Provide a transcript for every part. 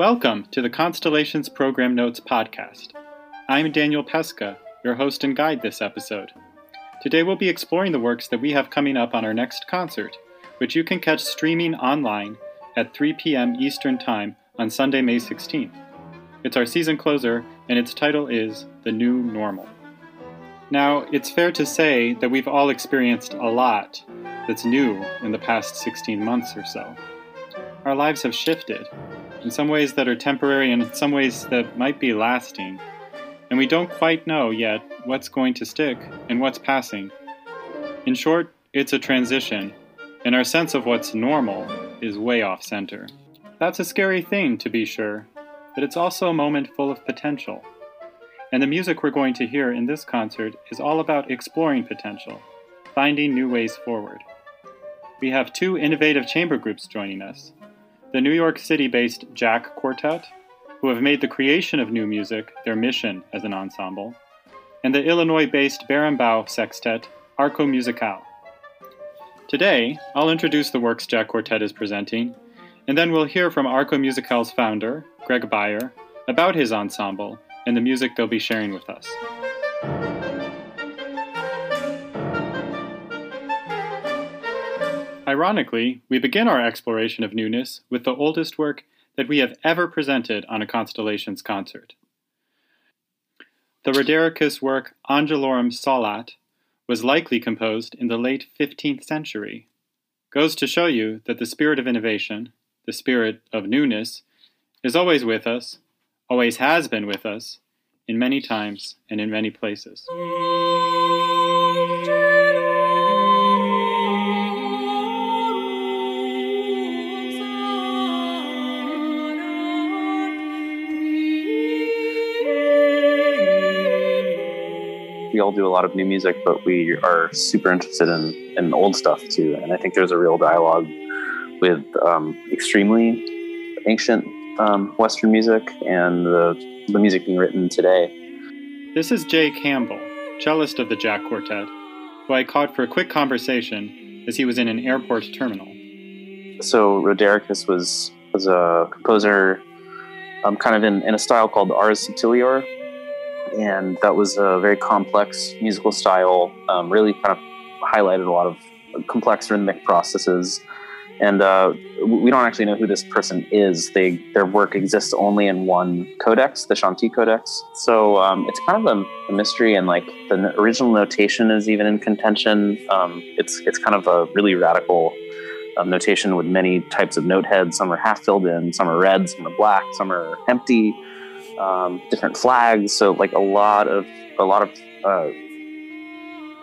Welcome to the Constellations Program Notes podcast. I'm Daniel Pesca, your host and guide this episode. Today we'll be exploring the works that we have coming up on our next concert, which you can catch streaming online at 3 p.m. Eastern Time on Sunday, May 16th. It's our season closer, and its title is The New Normal. Now, it's fair to say that we've all experienced a lot that's new in the past 16 months or so. Our lives have shifted, in some ways that are temporary and in some ways that might be lasting, and we don't quite know yet what's going to stick and what's passing. In short, it's a transition, and our sense of what's normal is way off center. That's a scary thing, to be sure, but it's also a moment full of potential. And the music we're going to hear in this concert is all about exploring potential, finding new ways forward. We have two innovative chamber groups joining us the New York City based Jack Quartet, who have made the creation of new music their mission as an ensemble, and the Illinois based berimbau Sextet, Arcomusical. Today, I'll introduce the works Jack Quartet is presenting, and then we'll hear from Arcomusical's founder, Greg Beyer, about his ensemble and the music they'll be sharing with us. Ironically, we begin our exploration of newness with the oldest work that we have ever presented on a Constellations concert. The Rodericus work Angelorum Psalat was likely composed in the late 15th century. Goes to show you that the spirit of innovation, the spirit of newness, is always with us, always has been with us, in many times and in many places. We all do a lot of new music, but we are super interested in, in old stuff too. And I think there's a real dialogue with um, extremely ancient um, Western music and the, the music being written today. This is Jay Campbell, cellist of the Jack Quartet, who I caught for a quick conversation as he was in an airport terminal. So Rodericus was was a composer, um, kind of in, in a style called ars subtilior, and that was a very complex musical style. Um, really kind of highlighted a lot of complex rhythmic processes and uh, we don't actually know who this person is. They their work exists only in one codex, the Chantilly Codex. So um, it's kind of a, a, mystery, and like the original notation is even in contention. Um, it's it's kind of a really radical um, notation with many types of note heads. Some are half filled in, some are red, some are black, some are empty. Um, different flags. So like a lot of a lot of uh,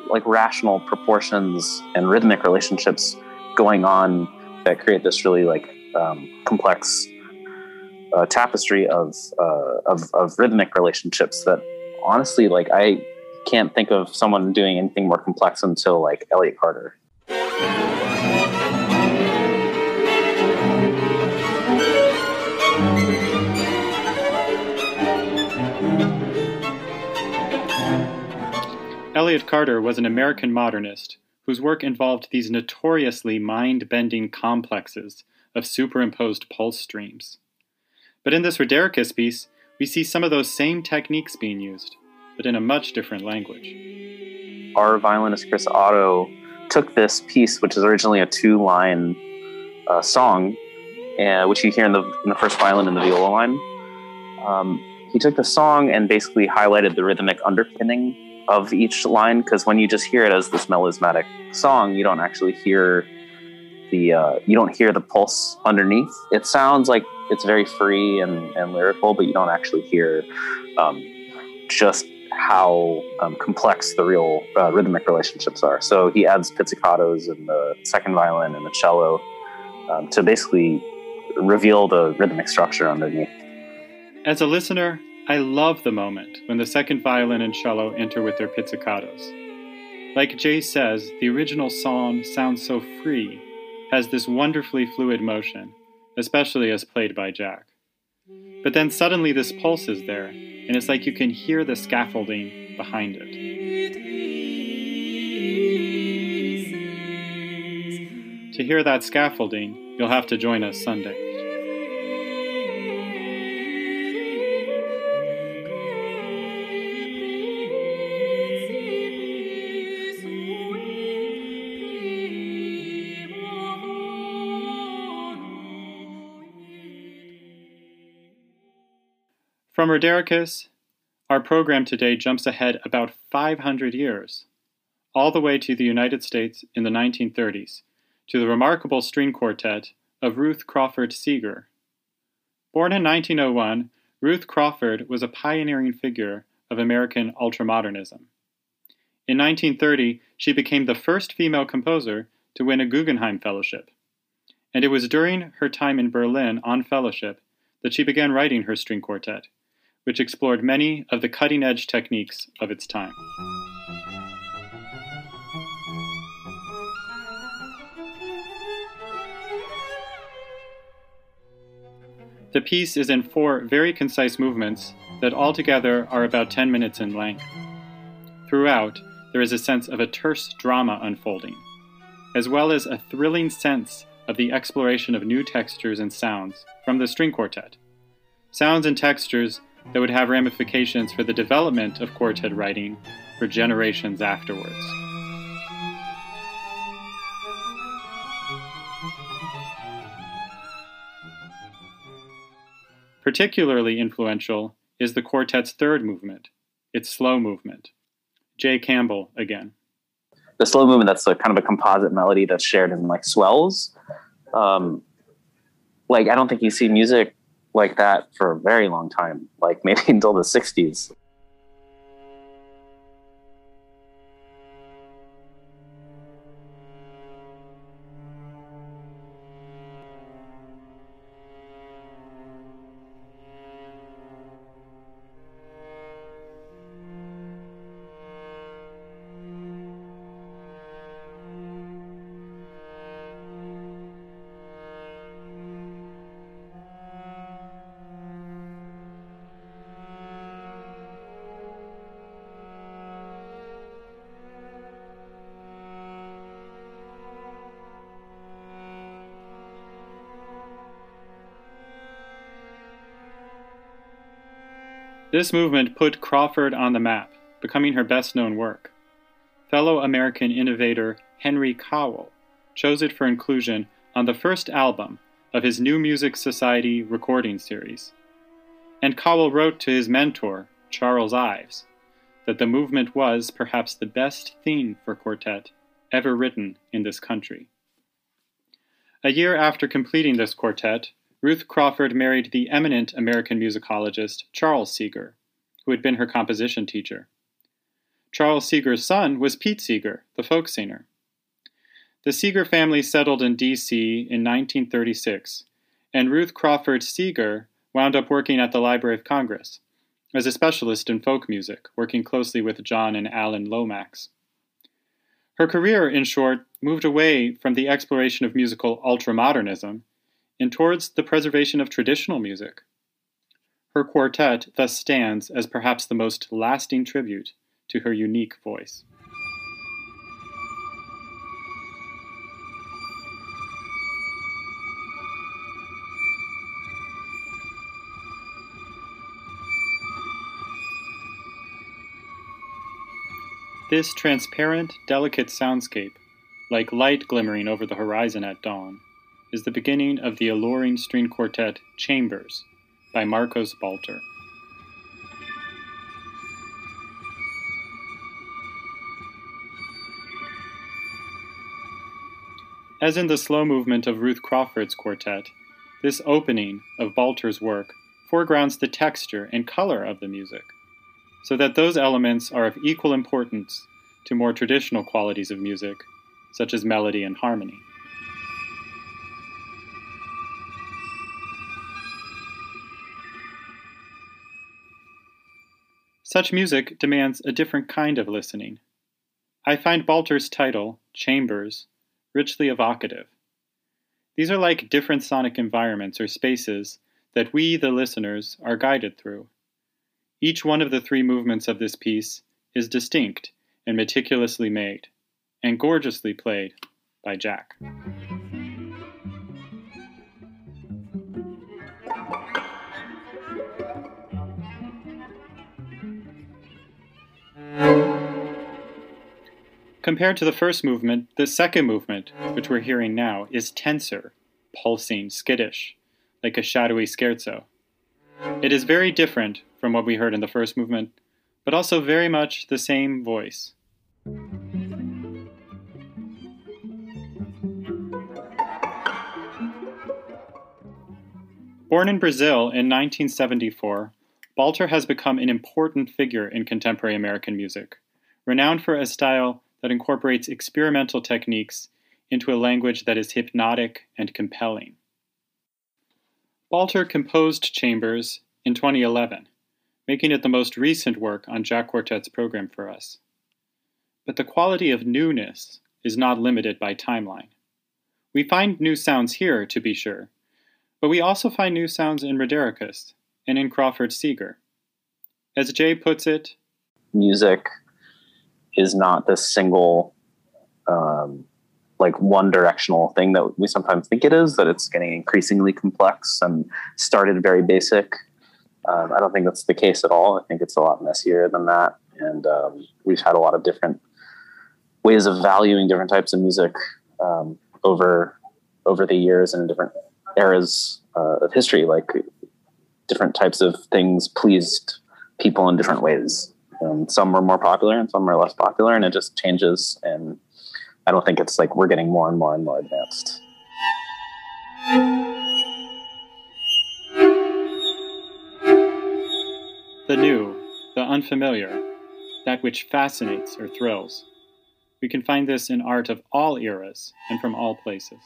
like rational proportions and rhythmic relationships going on that create this really like um, complex uh, tapestry of, uh, of, of rhythmic relationships that honestly like I can't think of someone doing anything more complex until like Elliott Carter. Elliott Carter was an American modernist whose work involved these notoriously mind bending complexes of superimposed pulse streams. But in this Rodericus piece, we see some of those same techniques being used, but in a much different language. Our violinist Chris Otto took this piece, which is originally a two line uh, song, uh, which you hear in the, in the, first violin and the viola line. Um, he took the song and basically highlighted the rhythmic underpinning of each line because when you just hear it as this melismatic song, you don't actually hear the uh, you don't hear the pulse underneath. It sounds like it's very free and, and lyrical, but you don't actually hear um, just how um, complex the real uh, rhythmic relationships are. So he adds pizzicatos in the second violin and the cello um, to basically reveal the rhythmic structure underneath. As a listener, I love the moment when the second violin and cello enter with their pizzicatos. Like Jay says, the original song sounds so free, has this wonderfully fluid motion, especially as played by Jack. But then suddenly this pulse is there, and it's like you can hear the scaffolding behind it. To hear that scaffolding, you'll have to join us Sunday. From Rodericus, our program today jumps ahead about 500 years, all the way to the United States in the 1930s, to the remarkable string quartet of Ruth Crawford Seeger. Born in 1901, Ruth Crawford was a pioneering figure of American ultramodernism. In 1930, she became the first female composer to win a Guggenheim Fellowship. And it was during her time in Berlin on fellowship that she began writing her string quartet, which explored many of the cutting edge techniques of its time. The piece is in four very concise movements that altogether are about 10 minutes in length. Throughout, there is a sense of a terse drama unfolding, as well as a thrilling sense of the exploration of new textures and sounds from the string quartet. Sounds and textures that would have ramifications for the development of quartet writing for generations afterwards. Particularly influential is the quartet's third movement, its slow movement. Jay Campbell again. The slow movement that's a kind of a composite melody that's shared in like swells. Um, like I don't think you see music like that for a very long time, like maybe until the 60s. This movement put Crawford on the map, becoming her best known work. Fellow American innovator Henry Cowell chose it for inclusion on the first album of his New Music Society recording series. And Cowell wrote to his mentor, Charles Ives, that the movement was perhaps the best theme for quartet ever written in this country. A year after completing this quartet, Ruth Crawford married the eminent American musicologist Charles Seeger, who had been her composition teacher. Charles Seeger's son was Pete Seeger, the folk singer. The Seeger family settled in D.C. in 1936, and Ruth Crawford Seeger wound up working at the Library of Congress as a specialist in folk music, working closely with John and Alan Lomax. Her career, in short, moved away from the exploration of musical ultramodernism and towards the preservation of traditional music. Her quartet thus stands as perhaps the most lasting tribute to her unique voice. This transparent, delicate soundscape, like light glimmering over the horizon at dawn, is the beginning of the alluring string quartet Chambers by Marcos Balter. As in the slow movement of Ruth Crawford's quartet, this opening of Balter's work foregrounds the texture and color of the music, so that those elements are of equal importance to more traditional qualities of music, such as melody and harmony. Such music demands a different kind of listening. I find Balter's title, Chambers, richly evocative. These are like different sonic environments or spaces that we, the listeners, are guided through. Each one of the three movements of this piece is distinct and meticulously made, and gorgeously played by Jack. Compared to the first movement, the second movement, which we're hearing now, is tenser, pulsing, skittish, like a shadowy scherzo. It is very different from what we heard in the first movement, but also very much the same voice. Born in Brazil in 1974, Balter has become an important figure in contemporary American music, renowned for a style that incorporates experimental techniques into a language that is hypnotic and compelling. Balter composed Chambers in 2011, making it the most recent work on Jack Quartet's program for us. But the quality of newness is not limited by timeline. We find new sounds here, to be sure, but we also find new sounds in Rodericus and in Crawford Seeger. As Jay puts it, music is not this single, um, like one directional thing that we sometimes think it is, that it's getting increasingly complex and started very basic. Um, I don't think that's the case at all. I think it's a lot messier than that. And um, we've had a lot of different ways of valuing different types of music um, over over the years and different eras uh, of history. Like different types of things pleased people in different ways. And some are more popular and some are less popular, and it just changes. And I don't think it's like we're getting more and more and more advanced. The new, the unfamiliar, that which fascinates or thrills. We can find this in art of all eras and from all places.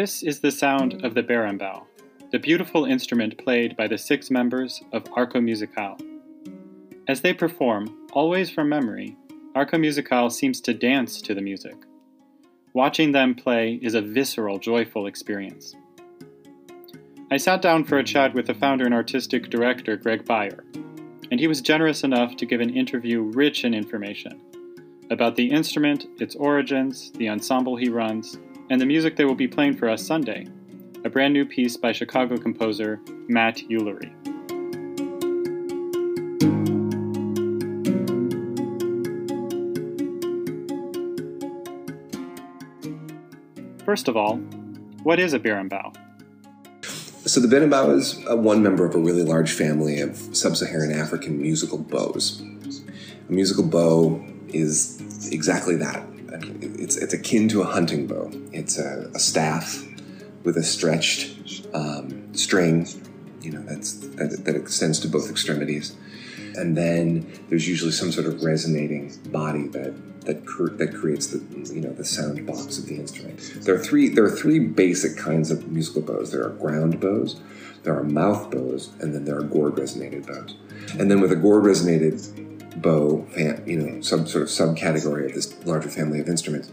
This is the sound of the berimbau, the beautiful instrument played by the six members of Arcomusical. As they perform, always from memory, Arcomusical seems to dance to the music. Watching them play is a visceral, joyful experience. I sat down for a chat with the founder and artistic director, Greg Beyer, and he was generous enough to give an interview rich in information about the instrument, its origins, the ensemble he runs, and the music they will be playing for us Sunday, a brand new piece by Chicago composer Matt Ulery. First of all, what is a berimbau? So the berimbau is uh, one member of a really large family of sub-Saharan African musical bows. A musical bow is exactly that it's, it's akin to a hunting bow. It's a, a staff with a stretched um, string, you know, that's, that, that extends to both extremities. And then there's usually some sort of resonating body that that, cr- that creates the you know the sound box of the instrument. There are three there are three basic kinds of musical bows. There are ground bows, there are mouth bows, and then there are gourd resonated bows. And then with a gourd resonated bow, you know, some sort of subcategory of this larger family of instruments.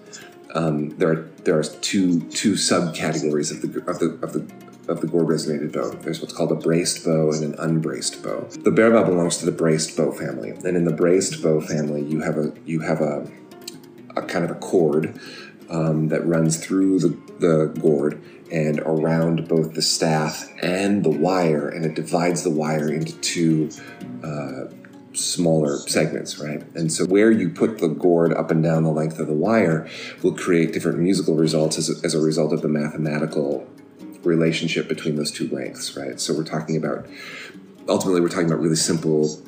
Um, there are there are two two subcategories of the of the of the of the gourd resonated bow. There's what's called a braced bow and an unbraced bow. The berimbau belongs to the braced bow family, and in the braced bow family, you have a you have a a kind of a cord um, that runs through the, the gourd and around both the staff and the wire, and it divides the wire into two uh, smaller segments, right? And so where you put the gourd up and down the length of the wire will create different musical results as a, as a result of the mathematical relationship between those two lengths, right? So we're talking about ultimately we're talking about really simple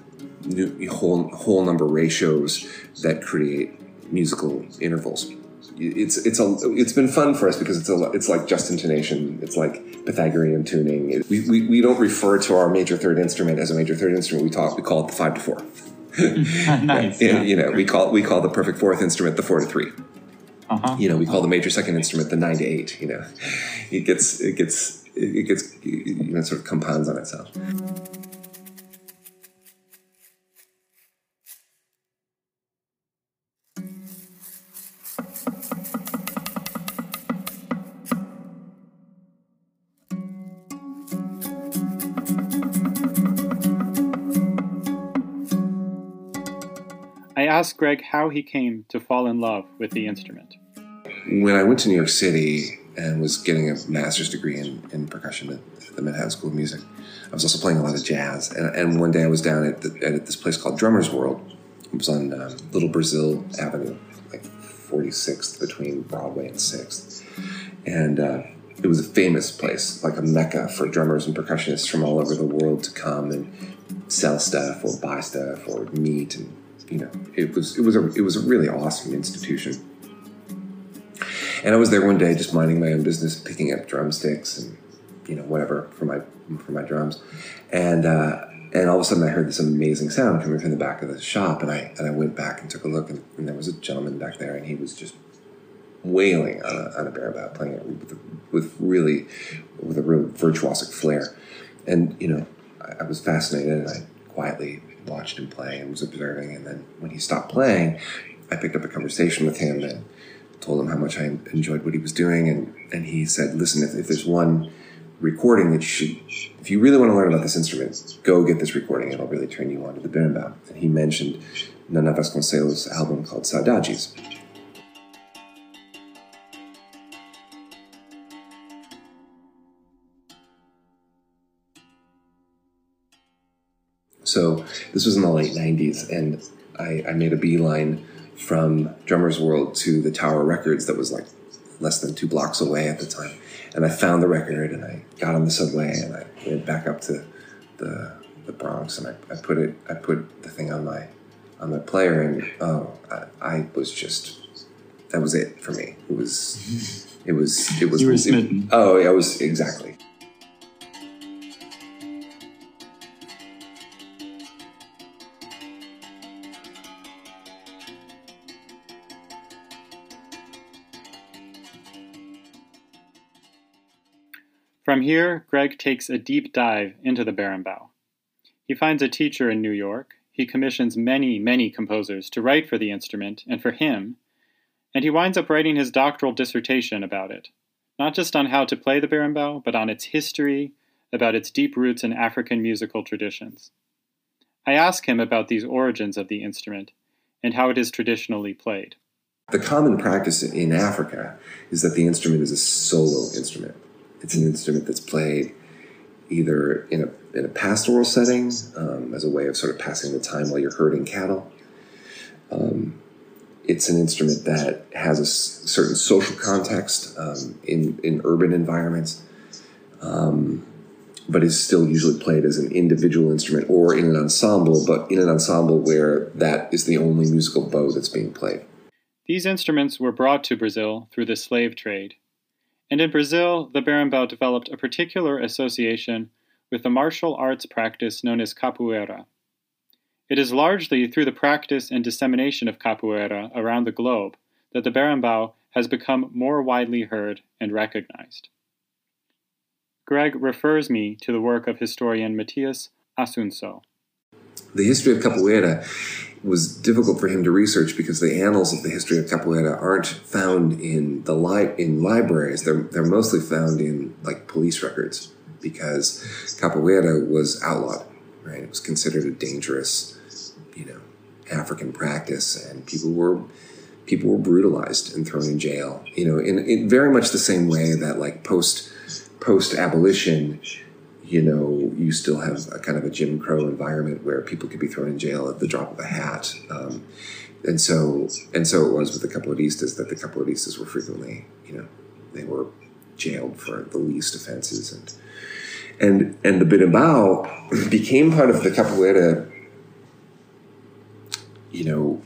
whole whole number ratios that create musical intervals it's it's a it's been fun for us because it's a it's like just intonation. It's like Pythagorean tuning. we, we, we don't refer to our major third instrument as a major third instrument. We talk we call it the five to four. nice. and, you know, we call we call the perfect fourth instrument the four to 3 uh-huh. You know, we call the major second instrument the nine to eight. You know, it gets it gets it gets you know sort of compounds on itself. Asked Greg how he came to fall in love with the instrument. When I went to New York City and was getting a master's degree in, in percussion at the Manhattan School of Music. I was also playing a lot of jazz, and, and one day I was down at, the, at this place called Drummers World. It was on um, Little Brazil Avenue, like 46th between Broadway and 6th, and uh, it was a famous place, like a mecca for drummers and percussionists from all over the world to come and sell stuff or buy stuff or meet, and you know, it was it was a it was a really awesome institution. And I was there one day just minding my own business, picking up drumsticks and you know whatever for my for my drums, and uh, and all of a sudden I heard this amazing sound coming from the back of the shop, and I and I went back and took a look, and, and there was a gentleman back there, and he was just wailing on a, on a berimbau, playing it with, with really with a real virtuosic flair, and you know I, I was fascinated, and I quietly watched him play and was observing, and then when he stopped playing, I picked up a conversation with him and told him how much I enjoyed what he was doing, and and he said, "Listen, if, if there's one recording that you should, if you really want to learn about this instrument, go get this recording. It'll really turn you on to the berimbau." And he mentioned Nana Vasconcelos' album called Saudades. So this was in the late '90s, and I, I made a beeline from Drummers World to the Tower Records that was like less than two blocks away at the time. And I found the record and I got on the subway and I went back up to the, the Bronx and I, I put it I put the thing on my on my player and oh I, I was just that was it for me. It was it was it was you were smitten. It, oh yeah, it was exactly. From here, Greg takes a deep dive into the berimbau. He finds a teacher in New York, he commissions many, many composers to write for the instrument and for him, and he winds up writing his doctoral dissertation about it, not just on how to play the berimbau, but on its history, about its deep roots in African musical traditions. I ask him about these origins of the instrument and how it is traditionally played. The common practice in Africa is that the instrument is a solo instrument. It's an instrument that's played either in a, in a pastoral setting um, as a way of sort of passing the time while you're herding cattle. Um, it's an instrument that has a s- certain social context um, in, in urban environments, um, but is still usually played as an individual instrument or in an ensemble, but in an ensemble where that is the only musical bow that's being played. These instruments were brought to Brazil through the slave trade and in Brazil, the berimbau developed a particular association with the martial arts practice known as capoeira. It is largely through the practice and dissemination of capoeira around the globe that the berimbau has become more widely heard and recognized. Greg refers me to the work of historian Matthias Assunção. The history of capoeira was difficult for him to research because the annals of the history of capoeira aren't found in the li- in libraries. They're they're mostly found in like police records because capoeira was outlawed. Right, it was considered a dangerous, you know, African practice, and people were people were brutalized and thrown in jail. You know, in, in very much the same way that like post post abolition you know, you still have a kind of a Jim Crow environment where people could be thrown in jail at the drop of a hat. Um, and so, and so it was with the capoeiristas that the capoeiristas were frequently, you know, they were jailed for the least offenses, and and and the berimbau became part of the capoeira, you know,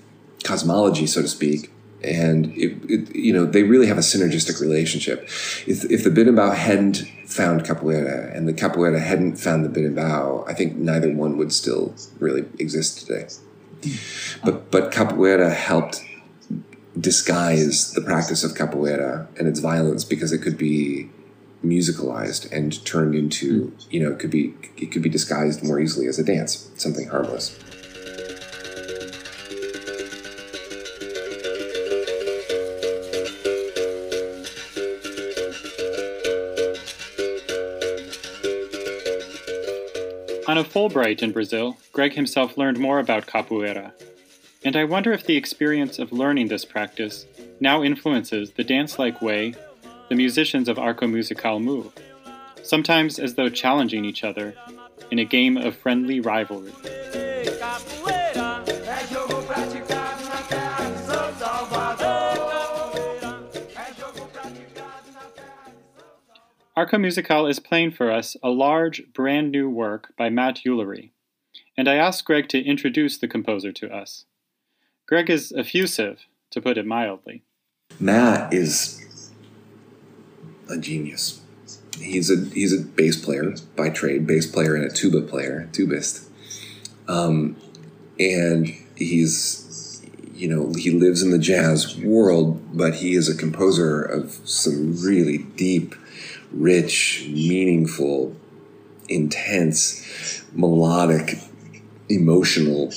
cosmology, so to speak, and it, it, you know they really have a synergistic relationship. If, if the berimbau hadn't found capoeira and the capoeira hadn't found the berimbau, I think neither one would still really exist today. But but capoeira helped disguise the practice of capoeira and its violence because it could be musicalized and turned into you know it could be it could be disguised more easily as a dance, something harmless. On a Fulbright in Brazil, Greg himself learned more about capoeira. And I wonder if the experience of learning this practice now influences the dance like way the musicians of Arcomusical move, sometimes as though challenging each other in a game of friendly rivalry. Arcomusical is playing for us a large, brand new work by Matt Ulery, and I asked Greg to introduce the composer to us. Greg is effusive, to put it mildly. Matt is a genius. He's a he's a bass player by trade, bass player and a tuba player, tubist. Um, and he's you know he lives in the jazz world, but he is a composer of some really deep rich, meaningful, intense, melodic, emotional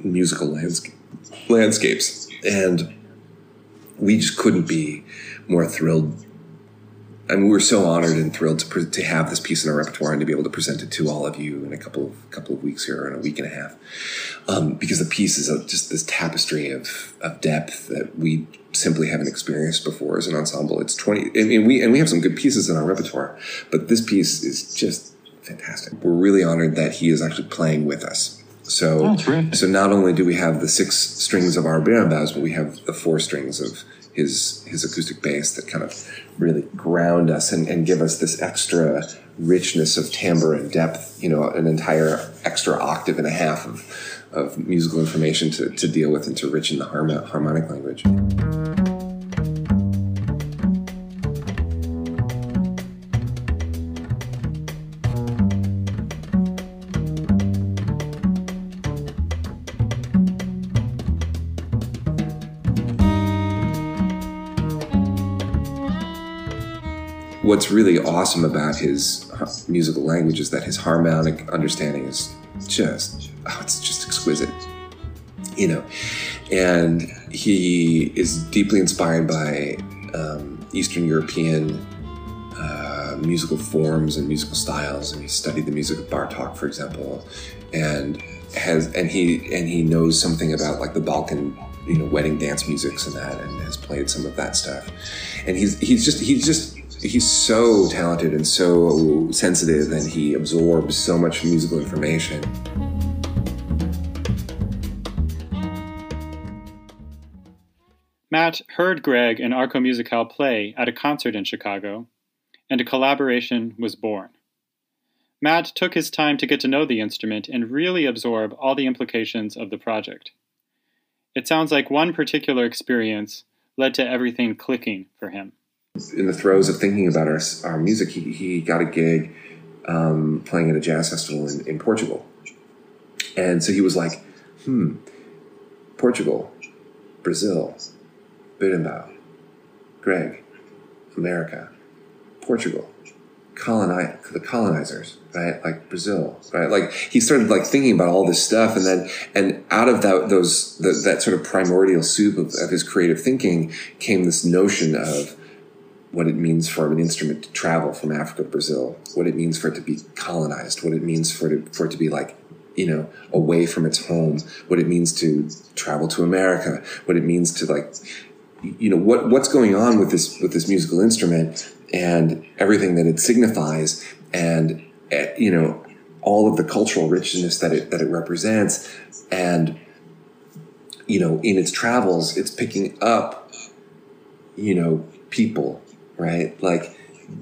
musical landscape, landscapes. And we just couldn't be more thrilled. I mean, we were so honored and thrilled to, to have this piece in our repertoire and to be able to present it to all of you in a couple of couple of weeks here, or in a week and a half, um, because the piece is a, just this tapestry of, of depth that we simply haven't experienced before as an ensemble. It's twenty, and we and we have some good pieces in our repertoire, but this piece is just fantastic. We're really honored that he is actually playing with us. So, oh, so not only do we have the six strings of our berimbau, but we have the four strings of his his acoustic bass that kind of really ground us and, and give us this extra richness of timbre and depth. You know, an entire extra octave and a half of of musical information to, to deal with and to richen the harmonic language. What's really awesome about his musical language is that his harmonic understanding is just oh, it's just exquisite, you know. And he is deeply inspired by um, Eastern European uh, musical forms and musical styles, and he studied the music of Bartok, for example, and has and he and he knows something about like the Balkan you know wedding dance musics and that and has played some of that stuff and he's he's just he's just he's so talented and so sensitive and he absorbs so much musical information Matt heard Greg and Arcomusical play at a concert in Chicago, and a collaboration was born. Matt took his time to get to know the instrument and really absorb all the implications of the project. It sounds like one particular experience led to everything clicking for him. In the throes of thinking about our, our music, he, he got a gig um, playing at a jazz festival in, in Portugal. And so he was like, hmm, Portugal, Brazil, Berimbau, Greg, America, Portugal, colonize the colonizers, right? Like Brazil, right? Like he started like thinking about all this stuff, and then and out of that those the, that sort of primordial soup of, of his creative thinking came this notion of what it means for an instrument to travel from Africa to Brazil, what it means for it to be colonized, what it means for it, for it to be like you know away from its home, what it means to travel to America, what it means to like you know what what's going on with this with this musical instrument and everything that it signifies and uh, you know all of the cultural richness that it that it represents and you know in its travels it's picking up you know people right like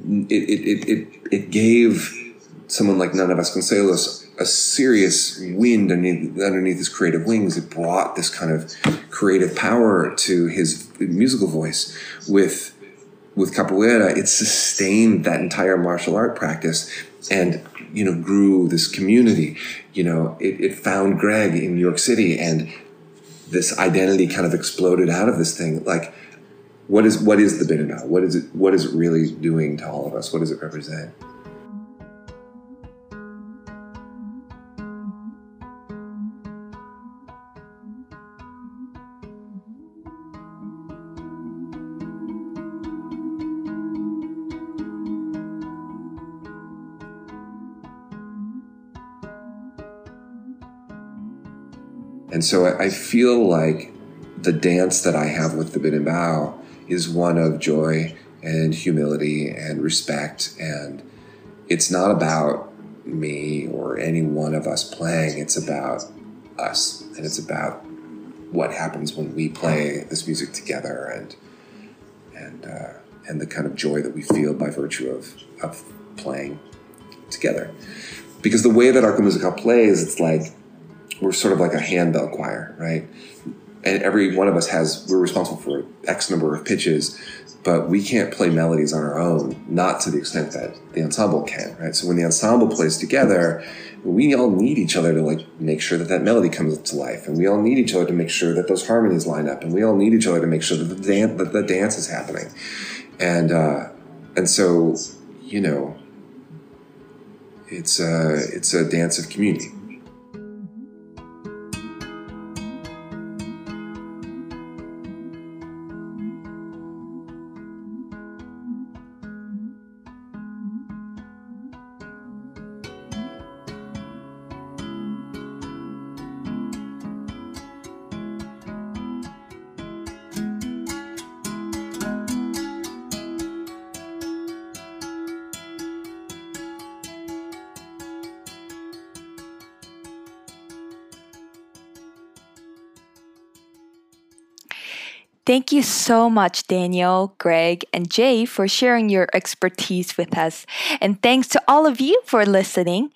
it it it it, gave someone like Nana Vasconcelos a serious wind underneath, underneath his creative wings. It brought this kind of creative power to his musical voice. With with capoeira, it sustained that entire martial art practice and you know grew this community. You know, it, it found Greg in New York City, and this identity kind of exploded out of this thing. Like, what is what is the berimbau? What is it? What is it really doing to all of us? What does it represent? And so I, feel like the dance that I have with the berimbau is one of joy and humility and respect. And it's not about me or any one of us playing, it's about us. And it's about what happens when we play this music together and and uh, and the kind of joy that we feel by virtue of of playing together. Because the way that Arcomusical plays, it's like we're sort of like a handbell choir, right? And every one of us has we're responsible for X number of pitches, but we can't play melodies on our own, not to the extent that the ensemble can, right? So when the ensemble plays together, we all need each other to like make sure that that melody comes to life, and we all need each other to make sure that those harmonies line up, and we all need each other to make sure that the dance that the dance is happening, and uh, and so you know, it's a it's a dance of community. Thank you so much, Daniel, Greg, and Jay, for sharing your expertise with us. And thanks to all of you for listening.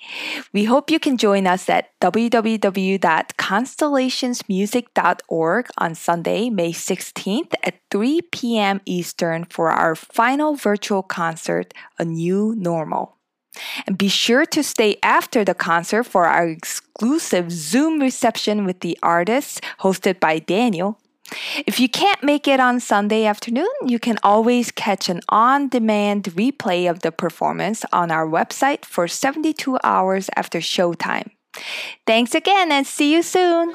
We hope you can join us at www.constellationsmusic.org on Sunday, May 16th at 3 p.m. Eastern for our final virtual concert, A New Normal. And be sure to stay after the concert for our exclusive Zoom reception with the artists hosted by Daniel. If you can't make it on Sunday afternoon, you can always catch an on demand replay of the performance on our website for 72 hours after showtime. Thanks again and see you soon!